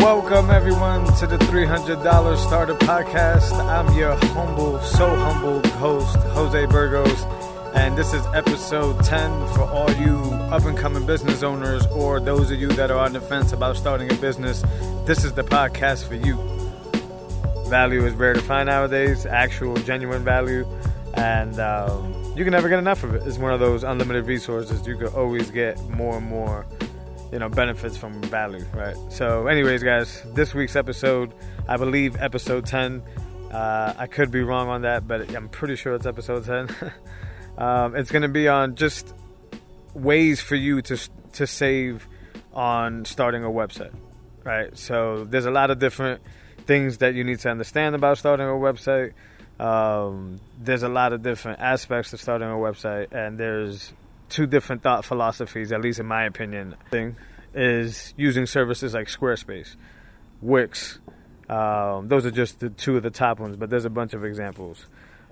Welcome, everyone, to the $300 Starter Podcast. I'm your humble, so humble host, Jose Burgos, and this is episode 10 for all you up and coming business owners or those of you that are on the fence about starting a business. This is the podcast for you. Value is rare to find nowadays, actual, genuine value, and um, you can never get enough of it. It's one of those unlimited resources. You can always get more and more you know benefits from value right? So anyways guys this week's episode i believe episode 10 uh, i could be wrong on that but i'm pretty sure it's episode 10 um, it's going to be on just ways for you to to save on starting a website right? So there's a lot of different things that you need to understand about starting a website. Um, there's a lot of different aspects to starting a website and there's two different thought philosophies, at least in my opinion, thing is using services like Squarespace, Wix. Um, those are just the two of the top ones, but there's a bunch of examples.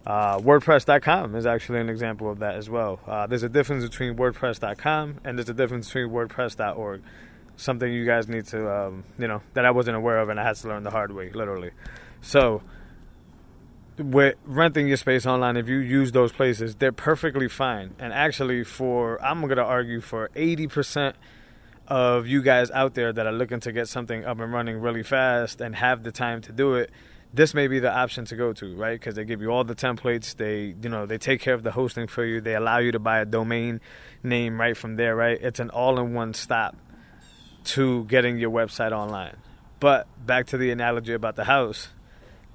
Uh, WordPress.com is actually an example of that as well. Uh, there's a difference between WordPress.com and there's a difference between WordPress.org. Something you guys need to, um, you know, that I wasn't aware of and I had to learn the hard way, literally. So, with renting your space online, if you use those places, they're perfectly fine. And actually, for I'm gonna argue for 80% of you guys out there that are looking to get something up and running really fast and have the time to do it, this may be the option to go to, right? Because they give you all the templates. They, you know, they take care of the hosting for you. They allow you to buy a domain name right from there, right? It's an all-in-one stop to getting your website online. But back to the analogy about the house,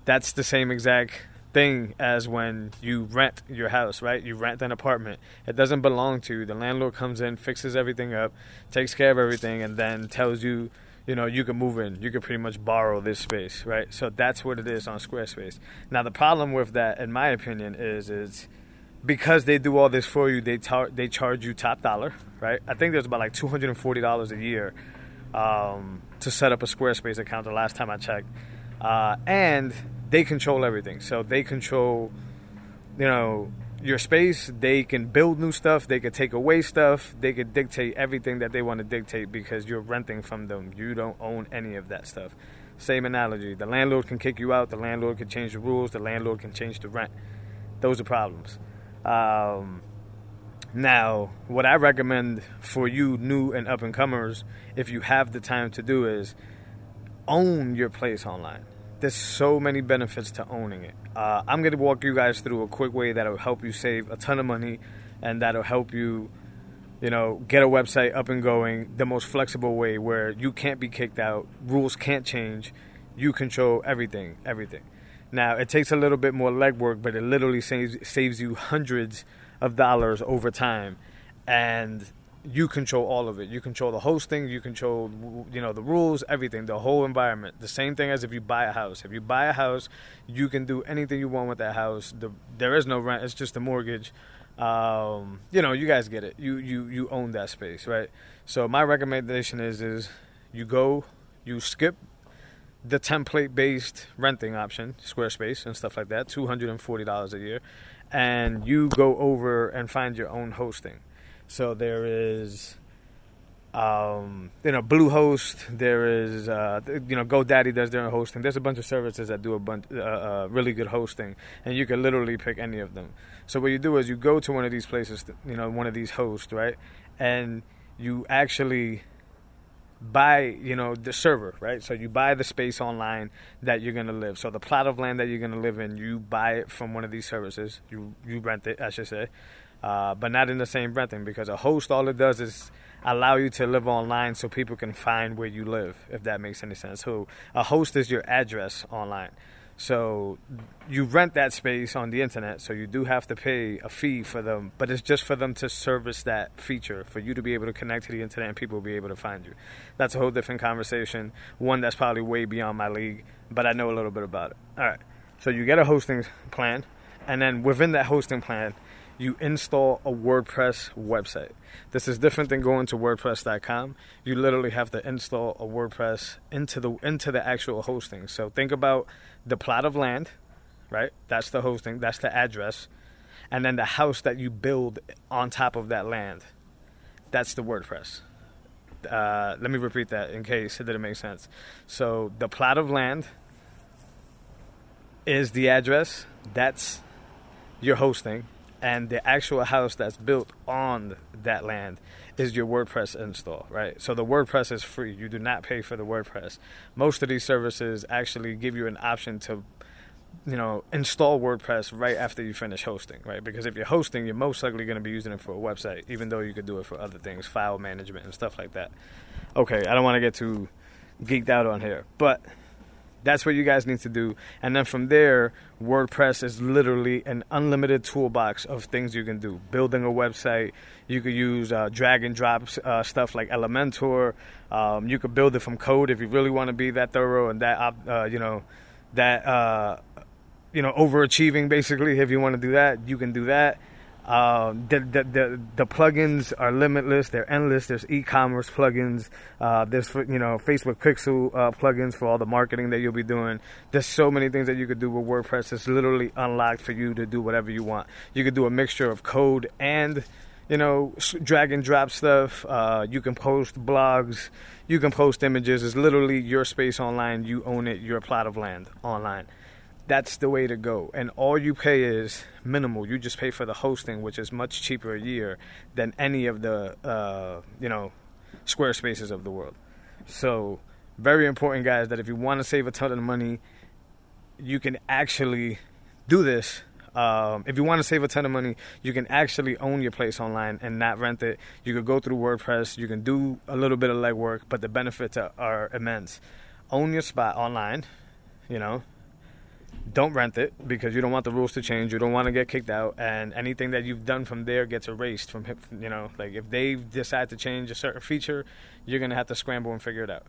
that's the same exact thing as when you rent your house, right? You rent an apartment. It doesn't belong to you. The landlord comes in, fixes everything up, takes care of everything, and then tells you, you know, you can move in. You can pretty much borrow this space, right? So that's what it is on Squarespace. Now the problem with that, in my opinion, is is because they do all this for you, they tar- they charge you top dollar, right? I think there's about like two hundred and forty dollars a year um, to set up a Squarespace account. The last time I checked, uh, and they control everything. So they control, you know, your space. They can build new stuff. They could take away stuff. They could dictate everything that they want to dictate because you're renting from them. You don't own any of that stuff. Same analogy. The landlord can kick you out. The landlord can change the rules. The landlord can change the rent. Those are problems. Um, now, what I recommend for you new and up and comers, if you have the time to do, is own your place online there's so many benefits to owning it. Uh, I'm to walk you guys through a quick way that'll help you save a ton of money and that'll help you, you know, get a website up and going the most flexible way where you can't be kicked out, rules can't change, you control everything, everything. Now, it takes a little bit more legwork, but it literally saves, saves you hundreds of dollars over time. And you control all of it. You control the hosting, you control you know the rules, everything, the whole environment. The same thing as if you buy a house. If you buy a house, you can do anything you want with that house. The, there is no rent; it's just a mortgage. Um, you know, you guys get it. You you you own that space, right? So my recommendation is is you go, you skip the template based renting option, Squarespace and stuff like that, two hundred and forty dollars a year, and you go over and find your own hosting so there is, um, you know, Bluehost. There is, uh, you know, GoDaddy does their own hosting. There's a bunch of services that do a bunch, uh, uh, really good hosting, and you can literally pick any of them. So what you do is you go to one of these places, you know, one of these hosts, right, and you actually buy you know the server right so you buy the space online that you're going to live so the plot of land that you're going to live in you buy it from one of these services you you rent it i should say uh, but not in the same breath. because a host, all it does is allow you to live online so people can find where you live, if that makes any sense. So a host is your address online. So you rent that space on the internet, so you do have to pay a fee for them, but it's just for them to service that feature, for you to be able to connect to the internet and people will be able to find you. That's a whole different conversation, one that's probably way beyond my league, but I know a little bit about it. All right, so you get a hosting plan, and then within that hosting plan, you install a WordPress website. This is different than going to WordPress.com. You literally have to install a WordPress into the into the actual hosting. So think about the plot of land, right? That's the hosting. That's the address, and then the house that you build on top of that land. That's the WordPress. Uh, let me repeat that in case it didn't make sense. So the plot of land is the address. That's your hosting, and the actual house that's built on that land is your WordPress install, right? So the WordPress is free. You do not pay for the WordPress. Most of these services actually give you an option to you know, install WordPress right after you finish hosting, right? Because if you're hosting, you're most likely going to be using it for a website, even though you could do it for other things, file management and stuff like that. Okay, I don't want to get too geeked out on here, but that's what you guys need to do. And then from there, WordPress is literally an unlimited toolbox of things you can do. Building a website, you could use uh, drag and drop uh, stuff like Elementor. Um, you could build it from code if you really want to be that thorough and that, uh, you know, that, uh, you know, overachieving basically. If you want to do that, you can do that. Um, the, the, the the plugins are limitless. They're endless. There's e-commerce plugins. Uh, there's you know Facebook Pixel uh, plugins for all the marketing that you'll be doing. There's so many things that you could do with WordPress. It's literally unlocked for you to do whatever you want. You could do a mixture of code and you know drag and drop stuff. Uh, you can post blogs. You can post images. It's literally your space online. You own it. Your plot of land online that's the way to go. And all you pay is minimal. You just pay for the hosting, which is much cheaper a year than any of the uh, you know Squarespaces of the world. So very important, guys, that if you want to save a ton of money, you can actually do this. Um, if you want to save a ton of money, you can actually own your place online and not rent it. You could go through WordPress. You can do a little bit of legwork, but the benefits are, are immense. Own your spot online. You know, don't rent it because you don't want the rules to change. You don't want to get kicked out, and anything that you've done from there gets erased from you know. Like if they decide to change a certain feature, you're gonna have to scramble and figure it out.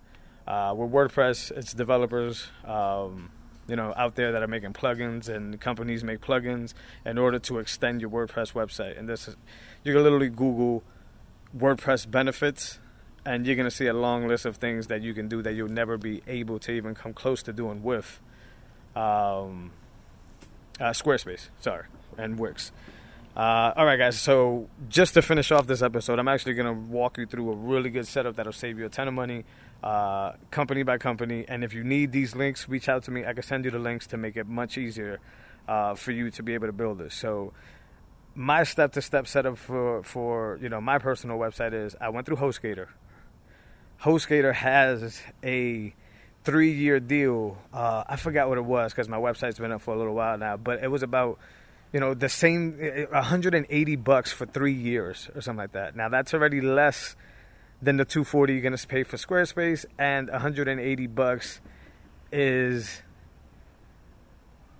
Uh, with WordPress, it's developers, um, you know, out there that are making plugins, and companies make plugins in order to extend your WordPress website. And this is, you can literally Google WordPress benefits, and you're gonna see a long list of things that you can do that you'll never be able to even come close to doing with um, uh, Squarespace, sorry, and Wix. Uh, all right, guys. So just to finish off this episode, I'm actually to walk you through a really good setup that'll save you a ton of money, uh, company by company. And if you need these links, reach out to me. I can send you the links to make it much easier uh, for you to be able to build this. So my step-to-step setup for for you know my personal website is I went through HostGator. HostGator has a three year deal. Uh, I forgot what it was because my website's been up for a little while now, but it was about you know the same 180 bucks for three years or something like that. Now that's already less than the 240 you're gonna pay for Squarespace, and 180 bucks is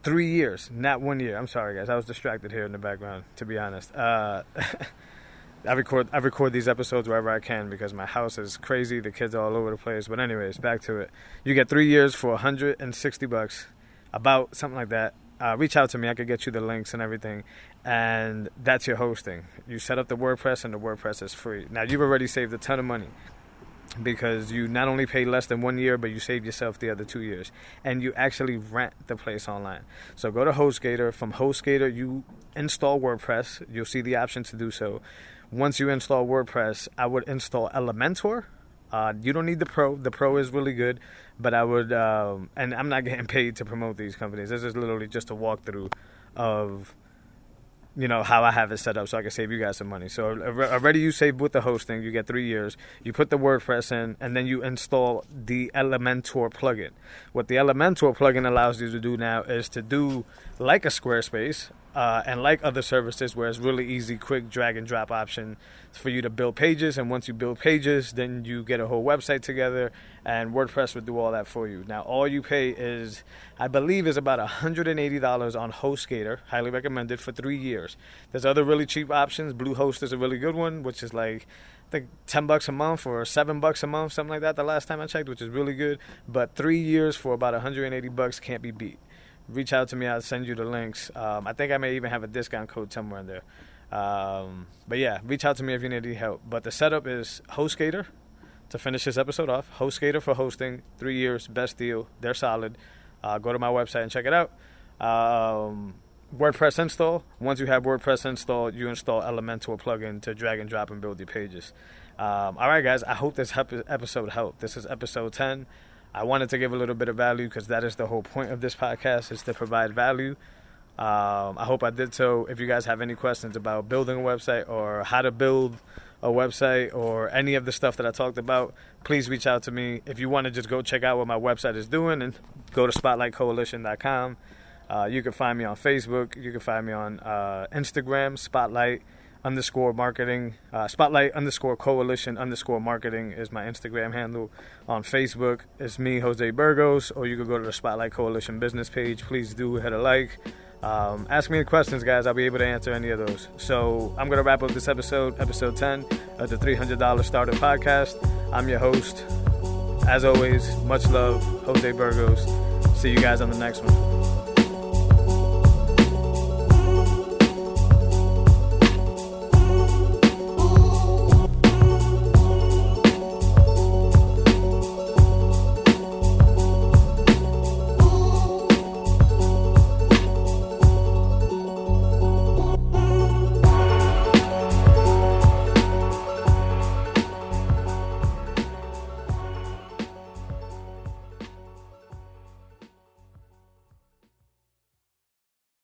three years, not one year. I'm sorry, guys. I was distracted here in the background, to be honest. Uh, I record I record these episodes wherever I can because my house is crazy. The kids are all over the place. But anyways, back to it. You get three years for 160 bucks, about something like that. Uh, reach out to me. I could get you the links and everything, and that's your hosting. You set up the WordPress, and the WordPress is free. Now you've already saved a ton of money because you not only pay less than one year, but you save yourself the other two years, and you actually rent the place online. So go to HostGator. From HostGator, you install WordPress. You'll see the option to do so once you install WordPress, I would install Elementor. Uh, you don't need the Pro. The Pro is really good, but I would, um, and I'm not getting paid to promote these companies. This is literally just a walkthrough of, you know, how I have it set up so I can save you guys some money. So already you save with the hosting, you get three years. You put the WordPress in, and then you install the Elementor plugin. What the Elementor plugin allows you to do now is to do like a Squarespace, uh, and like other services where it's really easy, quick drag and drop option for you to build pages. And once you build pages, then you get a whole website together, and WordPress will do all that for you. Now, all you pay is, I believe, is about $180 on HostGator. Highly recommended for three years. There's other really cheap options. Bluehost is a really good one, which is like I think ten bucks a month or seven bucks a month, something like that. The last time I checked, which is really good. But three years for about 180 bucks can't be beat reach out to me. I'll send you the links. Um, I think I may even have a discount code somewhere in there. Um, but yeah, reach out to me if you need any help. But the setup is HostGator to finish this episode off. HostGator for hosting, three years, best deal. They're solid. Uh, go to my website and check it out. Um, WordPress install. Once you have WordPress installed, you install Elementor plugin to drag and drop and build your pages. Um, all right, guys. I hope this episode helped. This is episode 10. I wanted to give a little bit of value because that is the whole point of this podcast is to provide value. Um, I hope I did so. If you guys have any questions about building a website or how to build a website or any of the stuff that I talked about, please reach out to me. If you want to just go check out what my website is doing and go to spotlightcoalition.com. Uh, you can find me on Facebook. You can find me on uh, Instagram, Spotlight underscore marketing. Uh, Spotlight underscore coalition underscore marketing is my Instagram handle. On Facebook, it's me, Jose Burgos, or you can go to the Spotlight Coalition business page. Please do hit a like. Um, ask me any questions, guys. I'll be able to answer any of those. So I'm to wrap up this episode, episode 10 of the $300 Starter Podcast. I'm your host. As always, much love, Jose Burgos. See you guys on the next one.